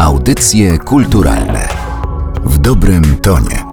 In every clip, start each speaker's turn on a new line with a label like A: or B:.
A: Audycje kulturalne w dobrym tonie.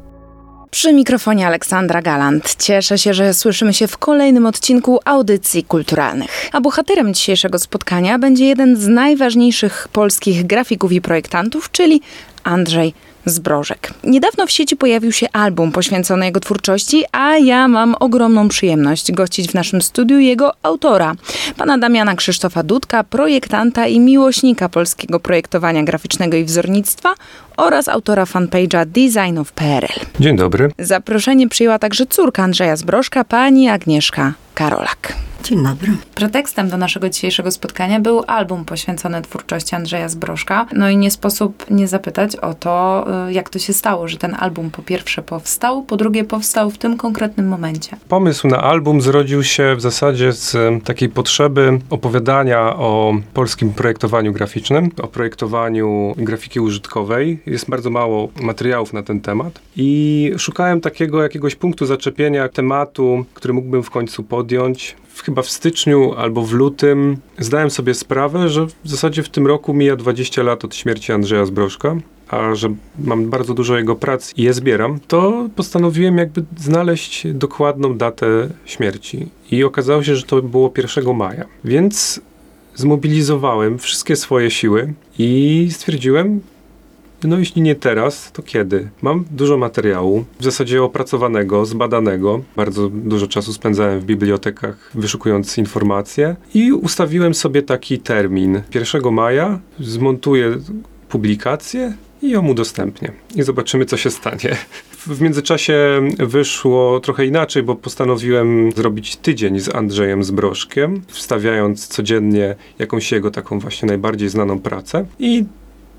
B: Przy mikrofonie Aleksandra Galant. Cieszę się, że słyszymy się w kolejnym odcinku audycji kulturalnych. A bohaterem dzisiejszego spotkania będzie jeden z najważniejszych polskich grafików i projektantów, czyli Andrzej Zbrożek. Niedawno w sieci pojawił się album poświęcony jego twórczości, a ja mam ogromną przyjemność gościć w naszym studiu jego autora, pana Damiana Krzysztofa Dudka, projektanta i miłośnika polskiego projektowania graficznego i wzornictwa oraz autora fanpage'a Designów.pl.
C: Dzień dobry.
B: Zaproszenie przyjęła także córka Andrzeja Zbrożka, pani Agnieszka Karolak.
D: Dzień dobry.
B: Pretekstem do naszego dzisiejszego spotkania był album poświęcony twórczości Andrzeja Zbrożka. No i nie sposób nie zapytać o to, y, jak to się stało, że ten album po pierwsze powstał, po drugie powstał w tym konkretnym momencie.
C: Pomysł na album zrodził się w zasadzie z takiej potrzeby opowiadania o polskim projektowaniu graficznym, o projektowaniu grafiki użytkowej. Jest bardzo mało materiałów na ten temat i szukałem takiego jakiegoś punktu zaczepienia tematu, który mógłbym w końcu podjąć. Chyba w styczniu albo w lutym zdałem sobie sprawę, że w zasadzie w tym roku mija 20 lat od śmierci Andrzeja Zbrożka. A że mam bardzo dużo jego prac i je zbieram, to postanowiłem jakby znaleźć dokładną datę śmierci. I okazało się, że to było 1 maja. Więc zmobilizowałem wszystkie swoje siły i stwierdziłem, no jeśli nie teraz, to kiedy? Mam dużo materiału, w zasadzie opracowanego, zbadanego. Bardzo dużo czasu spędzałem w bibliotekach wyszukując informacje i ustawiłem sobie taki termin. 1 maja zmontuję publikację i ją udostępnię. I zobaczymy, co się stanie. W międzyczasie wyszło trochę inaczej, bo postanowiłem zrobić tydzień z Andrzejem Zbrożkiem, wstawiając codziennie jakąś jego taką właśnie najbardziej znaną pracę. I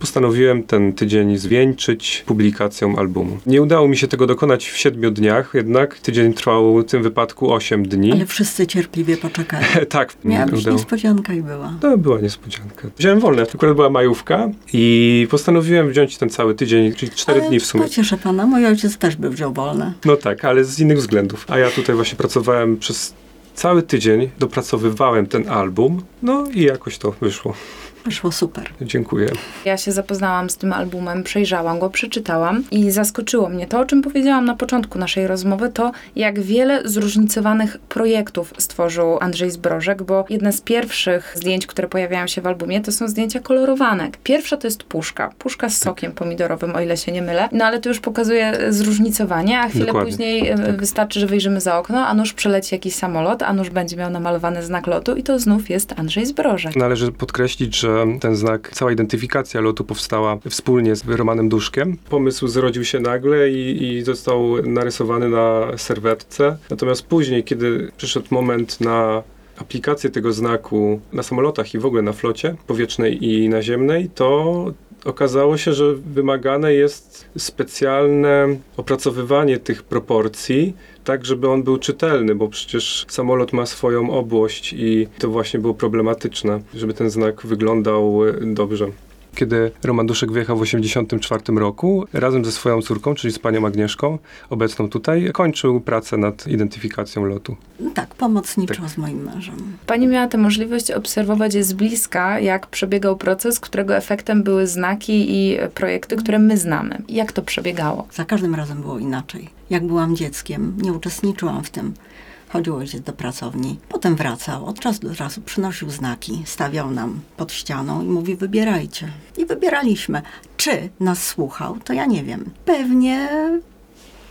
C: postanowiłem ten tydzień zwieńczyć publikacją albumu. Nie udało mi się tego dokonać w siedmiu dniach, jednak tydzień trwał w tym wypadku 8 dni.
D: Ale wszyscy cierpliwie poczekali.
C: tak,
D: Miała być
C: udało.
D: niespodzianka i była.
C: To była niespodzianka. Wziąłem wolne, akurat była majówka i postanowiłem wziąć ten cały tydzień, czyli 4
D: Ale
C: dni w sumie.
D: Pocieszę pana, mój ojciec też by wziął wolne.
C: No tak, ale z innych względów. A ja tutaj właśnie pracowałem przez cały tydzień, dopracowywałem ten album, no i jakoś to wyszło.
D: Wyszło super.
C: Dziękuję.
B: Ja się zapoznałam z tym albumem, przejrzałam go, przeczytałam i zaskoczyło mnie to, o czym powiedziałam na początku naszej rozmowy, to jak wiele zróżnicowanych projektów stworzył Andrzej Zbrożek, bo jedne z pierwszych zdjęć, które pojawiają się w albumie, to są zdjęcia kolorowane. Pierwsza to jest puszka, puszka z sokiem pomidorowym, o ile się nie mylę, no ale to już pokazuje zróżnicowanie, a chwilę
C: Dokładnie.
B: później e, wystarczy, że wyjrzymy za okno, a nuż przeleci jakiś samolot, a nuż będzie miał namalowany znak lotu i to znów jest Andrzej Zbrożek.
C: Należy podkreślić, że ten znak, cała identyfikacja lotu powstała wspólnie z Romanem Duszkiem. Pomysł zrodził się nagle i, i został narysowany na serwetce. Natomiast później, kiedy przyszedł moment na aplikację tego znaku na samolotach i w ogóle na flocie powietrznej i naziemnej, to okazało się, że wymagane jest specjalne opracowywanie tych proporcji, tak żeby on był czytelny, bo przecież samolot ma swoją obłość i to właśnie było problematyczne, żeby ten znak wyglądał e, dobrze. Kiedy Roman Duszek wyjechał w 1984 roku, razem ze swoją córką, czyli z panią Agnieszką, obecną tutaj, kończył pracę nad identyfikacją lotu.
D: Tak, pomocniczo
C: Tak.
D: z moim mężem.
B: Pani miała tę możliwość obserwować z bliska, jak przebiegał proces, którego efektem były znaki i projekty, które my znamy. Jak to przebiegało?
D: Za każdym razem było inaczej. Jak byłam dzieckiem, nie uczestniczyłam w tym. Chodził ojciec do pracowni, potem wracał, od czasu do czasu przynosił znaki, stawiał nam pod ścianą i mówi wybierajcie. I wybieraliśmy. Czy nas słuchał, to ja nie wiem. Pewnie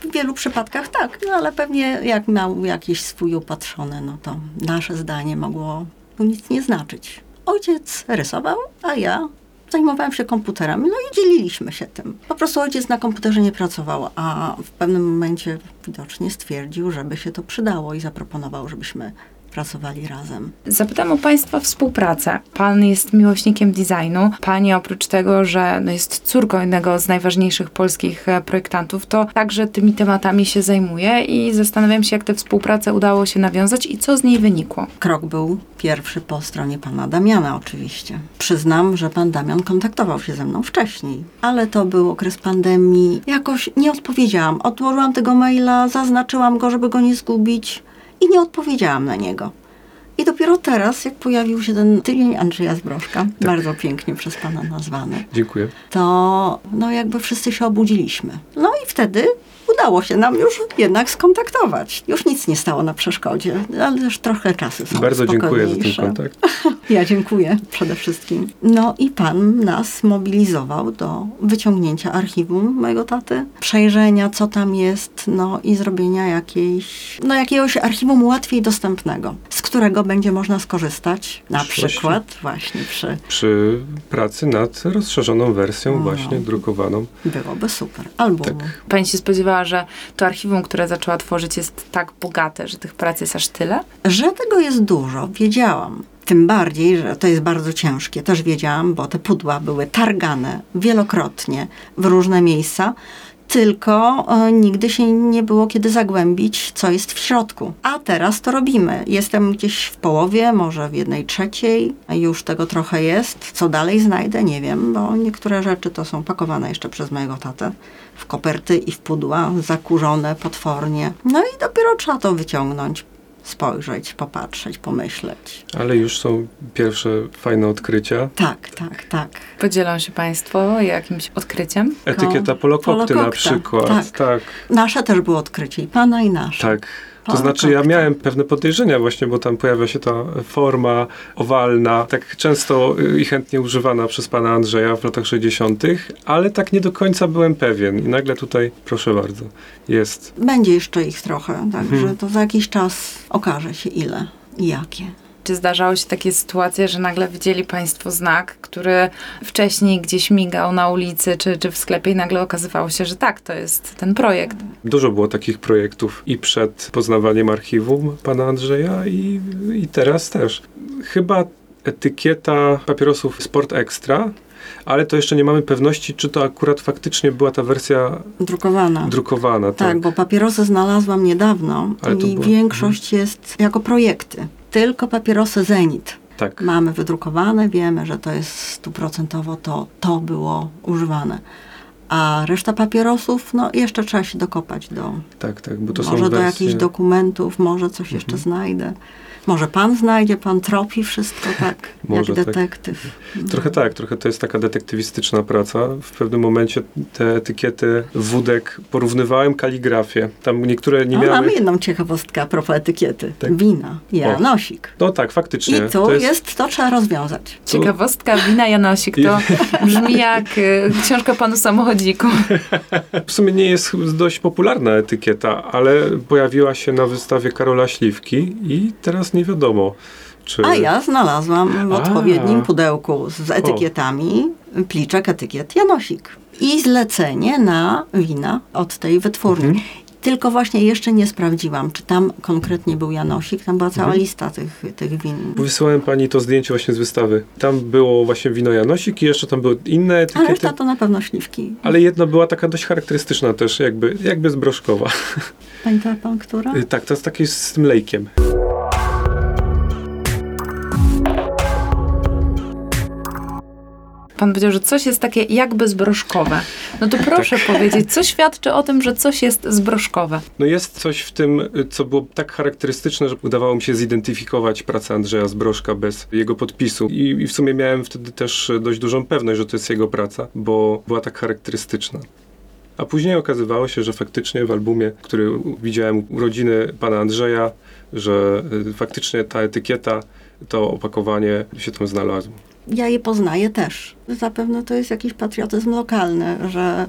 D: w wielu przypadkach tak, no ale pewnie jak miał jakiś swój upatrzony, no to nasze zdanie mogło nic nie znaczyć. Ojciec rysował, a ja zajmowałam się komputerami, no i dzieliliśmy się tym. Po prostu ojciec na komputerze nie pracował, a w pewnym momencie widocznie stwierdził, żeby się to przydało i zaproponował, żebyśmy pracowali razem.
B: Zapytam o Państwa współpracę. Pan jest miłośnikiem designu. Pani oprócz tego, że no jest córką jednego z najważniejszych polskich e, projektantów, to także tymi tematami się zajmuje i zastanawiam się, jak tę współpracę udało się nawiązać i co z niej wynikło.
D: Krok był pierwszy po stronie pana Damiana oczywiście. Przyznam, że pan Damian kontaktował się ze mną wcześniej, ale to był okres pandemii. Jakoś nie odpowiedziałam. Odłożyłam tego maila, zaznaczyłam go, żeby go nie zgubić i nie odpowiedziałam na niego. I dopiero teraz, jak pojawił się ten tydzień Andrzeja Zbrożka, bardzo pięknie przez pana nazwany,
C: Dziękuję.
D: to no jakby wszyscy się obudziliśmy. No i wtedy udało się nam już jednak skontaktować. Już nic nie stało na przeszkodzie, ale też trochę czasy są
C: Bardzo dziękuję za ten kontakt.
D: Ja dziękuję przede wszystkim. No i pan nas mobilizował do wyciągnięcia archiwum mojego taty, przejrzenia, co tam jest, no i zrobienia jakiejś, no jakiegoś archiwum łatwiej dostępnego, z którego będzie można skorzystać, na
C: Przyszłości.
D: przykład właśnie przy,
C: Przy pracy nad rozszerzoną wersją,
D: No.
C: właśnie drukowaną.
D: byłoby super, albumu.
C: Tak.
B: Pani się spodziewała, że to archiwum, które zaczęła tworzyć, jest tak bogate, że tych prac jest aż tyle?
D: Że tego jest dużo, wiedziałam. Tym bardziej, że to jest bardzo ciężkie. Też wiedziałam, bo te pudła były targane wielokrotnie w różne miejsca, tylko e, nigdy się nie było kiedy zagłębić, co jest w środku. A teraz to robimy. Jestem gdzieś w połowie, może w jednej trzeciej. Już tego trochę jest. Co dalej znajdę, nie wiem, bo niektóre rzeczy to są pakowane jeszcze przez mojego tatę w koperty i w pudła, zakurzone potwornie. No i dopiero trzeba to wyciągnąć spojrzeć, popatrzeć, pomyśleć.
C: Ale już są pierwsze fajne odkrycia.
D: Tak, tak, tak.
B: Podzielą się Państwo jakimś odkryciem?
C: Etykieta polokokty na
D: Polokokta,
C: przykład.
D: tak.
C: tak.
D: Nasze też było odkrycie, i pana, i nasze.
C: Tak. To znaczy, ja miałem pewne podejrzenia właśnie, bo tam pojawia się ta forma owalna, tak często y, i chętnie używana przez pana Andrzeja w latach 60., ale tak nie do końca byłem pewien. I nagle tutaj, proszę bardzo, jest.
D: Będzie jeszcze ich trochę, także
C: Mhm.
D: to za jakiś czas okaże się ile i jakie.
B: Czy zdarzały się takie sytuacje, że nagle widzieli Państwo znak, który wcześniej gdzieś migał na ulicy czy, czy w sklepie i nagle okazywało się, że tak, to jest ten projekt.
C: Dużo było takich projektów i przed poznawaniem archiwum pana Andrzeja i, i teraz też. Chyba etykieta papierosów Sport Extra, ale to jeszcze nie mamy pewności, czy to akurat faktycznie była ta wersja
D: Drukowana.
C: drukowana.
D: tak,
C: Tak,
D: bo papierosy znalazłam niedawno
C: Ale
D: i
C: było-
D: większość jest jako projekty. Tylko papierosy Zenit.
C: tak.
D: Mamy wydrukowane, wiemy, że to jest stuprocentowo to, to było używane. A reszta papierosów, no jeszcze trzeba się dokopać do,
C: Tak, tak, bo to
D: może
C: są
D: do
C: wersje...
D: jakichś dokumentów, może coś jeszcze znajdę. Może pan znajdzie, pan tropi wszystko tak,
C: Może
D: jak
C: tak.
D: detektyw.
C: Trochę tak, trochę to jest taka detektywistyczna praca. W pewnym momencie te etykiety wódek porównywałem kaligrafię. Tam niektóre nie
D: No,
C: miały...
D: mamy jedną ciekawostkę a propos etykiety.
C: Tak.
D: Wina, janosik.
C: No tak, faktycznie.
D: I tu jest... to trzeba rozwiązać.
B: Ciekawostka, wina Janosik, to brzmi jak y, książka panu
C: W sumie nie jest dość popularna etykieta, ale pojawiła się na wystawie Karola Śliwki i teraz nie wiadomo, czy...
D: A ja znalazłam w
C: A.
D: odpowiednim pudełku z etykietami pliczek etykiet Janosik. I zlecenie na wina od tej wytwórni.
C: Mhm.
D: Tylko właśnie jeszcze nie sprawdziłam, czy tam konkretnie był Janosik. Tam była cała
C: Mhm.
D: lista tych, tych win.
C: Wysyłałem pani to zdjęcie właśnie z wystawy. Tam było właśnie wino Janosik i jeszcze tam były inne etykiety.
D: reszta to na pewno śliwki.
C: Ale jedna była taka dość charakterystyczna też, jakby, jakby zbrożkowa.
D: Pamięta pan, która?
C: Y, Tak, to jest takie z tym lejkiem.
B: Pan powiedział, że coś jest takie jakby zbrożkowe. No to proszę powiedzieć, co świadczy o tym, że coś jest zbrożkowe?
C: No jest coś w tym, y, co było tak charakterystyczne, że udawało mi się zidentyfikować pracę Andrzeja Zbrożka bez jego podpisu. I, I w sumie miałem wtedy też y, dość dużą pewność, że to jest jego praca, bo była tak charakterystyczna. A później okazywało się, że faktycznie w albumie, który widziałem urodziny pana Andrzeja, że y, faktycznie ta etykieta, to opakowanie się tam znalazło.
D: Ja je poznaję też. Zapewne to jest jakiś patriotyzm lokalny, że,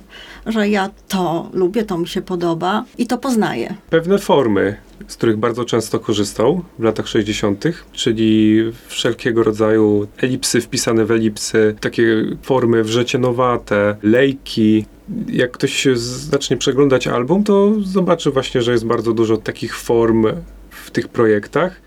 D: że ja to lubię, to mi się podoba i to poznaję.
C: pewne formy, z których bardzo często korzystał w latach 60., czyli wszelkiego rodzaju elipsy wpisane w elipsy, takie formy wrzecienowate, lejki. Jak ktoś zacznie przeglądać album, to zobaczy właśnie, że jest bardzo dużo takich form w tych projektach.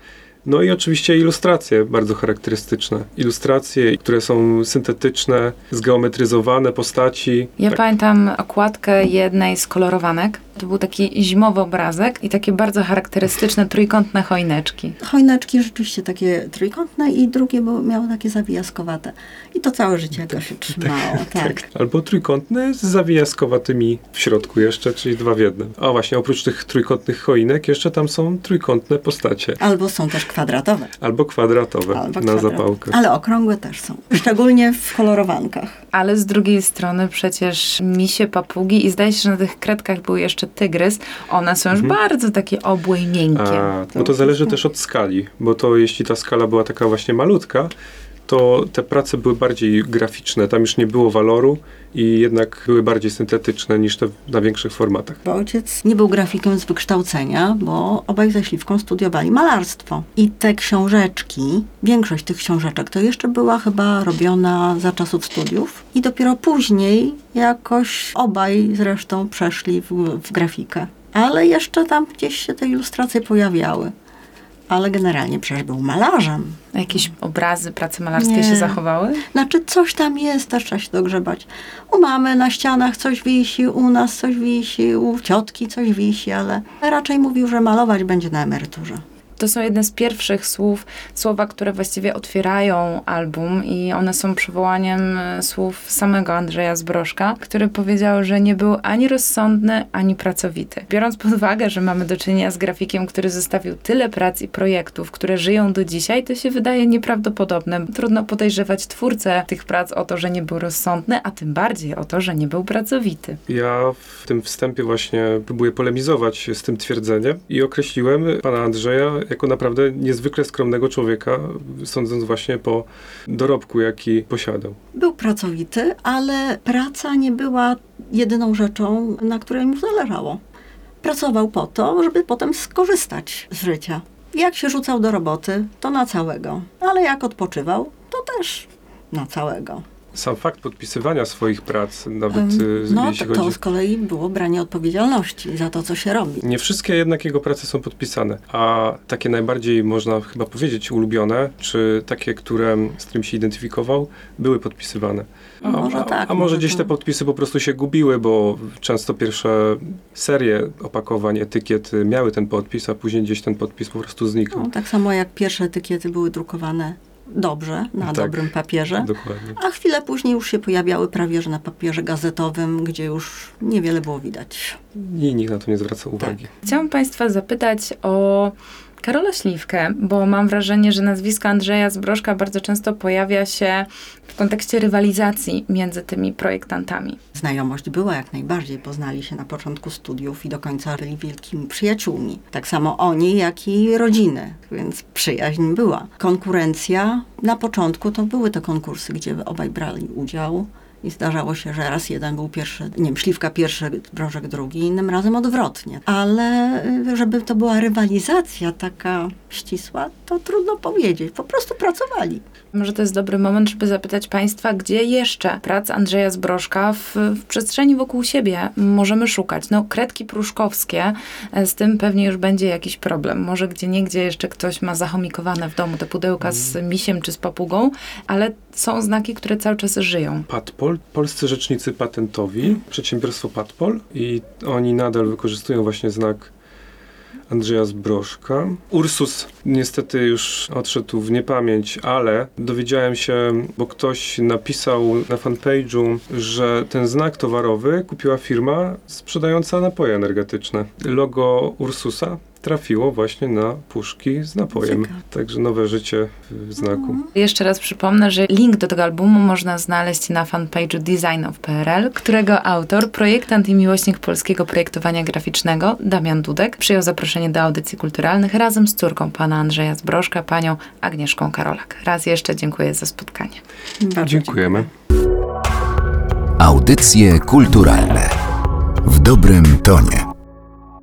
C: No i oczywiście ilustracje bardzo charakterystyczne. Ilustracje, które są syntetyczne, zgeometryzowane postaci.
B: Ja
C: Tak.
B: pamiętam okładkę jednej z kolorowanek To był taki zimowy obrazek i takie bardzo charakterystyczne trójkątne choineczki.
D: Chojneczki rzeczywiście takie trójkątne i drugie było, miało takie zawijaskowate. I to całe życie jakoś się trzymało. Tak.
C: Albo trójkątne z zawijaskowatymi w środku jeszcze, czyli dwa w jednym. A właśnie, oprócz tych trójkątnych choinek, jeszcze tam są trójkątne postacie.
D: Albo są też kwadratowe.
C: Albo kwadratowe
D: Albo
C: na zapałkach.
D: Ale okrągłe też są. Szczególnie w kolorowankach.
B: Ale z drugiej strony przecież misie, papugi i zdaje się, że na tych kredkach był jeszcze tygrys. One są już bardzo takie obłe i miękkie.
C: A, no to zależy też od skali, bo to jeśli ta skala była taka właśnie malutka, to te prace były bardziej graficzne, tam już nie było waloru i jednak były bardziej syntetyczne niż te na większych formatach.
D: Bo ojciec nie był grafikiem z wykształcenia, bo obaj ze Śliwką studiowali malarstwo. I te książeczki, większość tych książeczek to jeszcze była chyba robiona za czasów studiów i dopiero później jakoś obaj zresztą przeszli w, w grafikę. Ale jeszcze tam gdzieś się te ilustracje pojawiały. Ale generalnie przecież był malarzem.
B: Jakieś obrazy, prace malarskie
D: Nie.
B: się zachowały?
D: Znaczy coś tam jest, też trzeba się dogrzebać. U mamy na ścianach coś wisi, u nas coś wisi, u ciotki coś wisi, ale raczej mówił, że malować będzie na emeryturze.
B: To są jedne z pierwszych słów, słowa, które właściwie otwierają album i one są przywołaniem e, słów samego Andrzeja Zbrożka, który powiedział, że nie był ani rozsądny, ani pracowity. Biorąc pod uwagę, że mamy do czynienia z grafikiem, który zostawił tyle prac i projektów, które żyją do dzisiaj, to się wydaje nieprawdopodobne. Trudno podejrzewać twórcę tych prac o to, że nie był rozsądny, a tym bardziej o to, że nie był pracowity.
C: Ja w tym wstępie właśnie próbuję polemizować z tym twierdzeniem i określiłem pana Andrzeja jako naprawdę niezwykle skromnego człowieka, sądząc właśnie po dorobku, jaki posiadał.
D: Był pracowity, ale praca nie była jedyną rzeczą, na której mu zależało. Pracował po to, żeby potem skorzystać z życia. Jak się rzucał do roboty, to na całego, ale jak odpoczywał, to też na całego.
C: Sam fakt podpisywania swoich prac, nawet y,
D: No
C: jeśli
D: to,
C: chodzi...
D: to z kolei było branie odpowiedzialności za to, co się robi.
C: Nie wszystkie jednak jego prace są podpisane, a takie najbardziej, można chyba powiedzieć, ulubione, czy takie, które, z którymi się identyfikował, były podpisywane. A,
D: Może
C: a,
D: tak,
C: a
D: może
C: gdzieś
D: to-
C: te podpisy po prostu się gubiły, bo często pierwsze serie opakowań, etykiet y, miały ten podpis, a później gdzieś ten podpis po prostu znikał.
D: No, tak samo jak pierwsze etykiety były drukowane dobrze, na
C: Tak.
D: dobrym papierze,
C: Dokładnie.
D: a chwilę później już się pojawiały prawie że na papierze gazetowym, gdzie już niewiele było widać.
C: I nikt na to nie zwraca uwagi.
B: Chciałam Państwa zapytać o Karola Śliwkę, bo mam wrażenie, że nazwisko Andrzeja Zbrożka bardzo często pojawia się w kontekście rywalizacji między tymi projektantami.
D: Znajomość była jak najbardziej, poznali się na początku studiów i do końca byli wielkimi przyjaciółmi. Tak samo oni, jak i rodziny, więc przyjaźń była. Konkurencja, na początku to były te konkursy, gdzie obaj brali udział. I zdarzało się, że raz jeden był pierwszy, nie wiem, śliwka pierwszy, brożek drugi, innym razem odwrotnie. Ale y, żeby to była rywalizacja taka ścisła, to trudno powiedzieć. Po prostu pracowali.
B: Może to jest dobry moment, żeby zapytać Państwa, gdzie jeszcze prac Andrzeja Zbrożka w, w przestrzeni wokół siebie możemy szukać. No, kredki pruszkowskie, e, z tym pewnie już będzie jakiś problem. Może gdzie niegdzie jeszcze ktoś ma zachomikowane w domu te pudełka z misiem czy z papugą, ale są znaki, które cały czas żyją.
C: Patpol, polscy rzecznicy patentowi, przedsiębiorstwo Patpol i oni nadal wykorzystują właśnie znak Andrzeja Zbrożka. Ursus niestety już odszedł w niepamięć, ale dowiedziałem się, bo ktoś napisał na fanpage'u, że ten znak towarowy kupiła firma sprzedająca napoje energetyczne. Logo Ursusa trafiło właśnie na puszki z napojem.
D: Ciekawe.
C: Także nowe życie w znaku.
B: Jeszcze raz przypomnę, że link do tego albumu można znaleźć na fanpage'u designof.pl, którego autor, projektant i miłośnik polskiego projektowania graficznego, Damian Dudek, przyjął zaproszenie do audycji kulturalnych razem z córką pana Andrzeja Zbrożka, panią Agnieszką Karolak. Raz jeszcze dziękuję za spotkanie.
D: Bardzo
C: Dziękujemy.
A: Audycje kulturalne w dobrym tonie.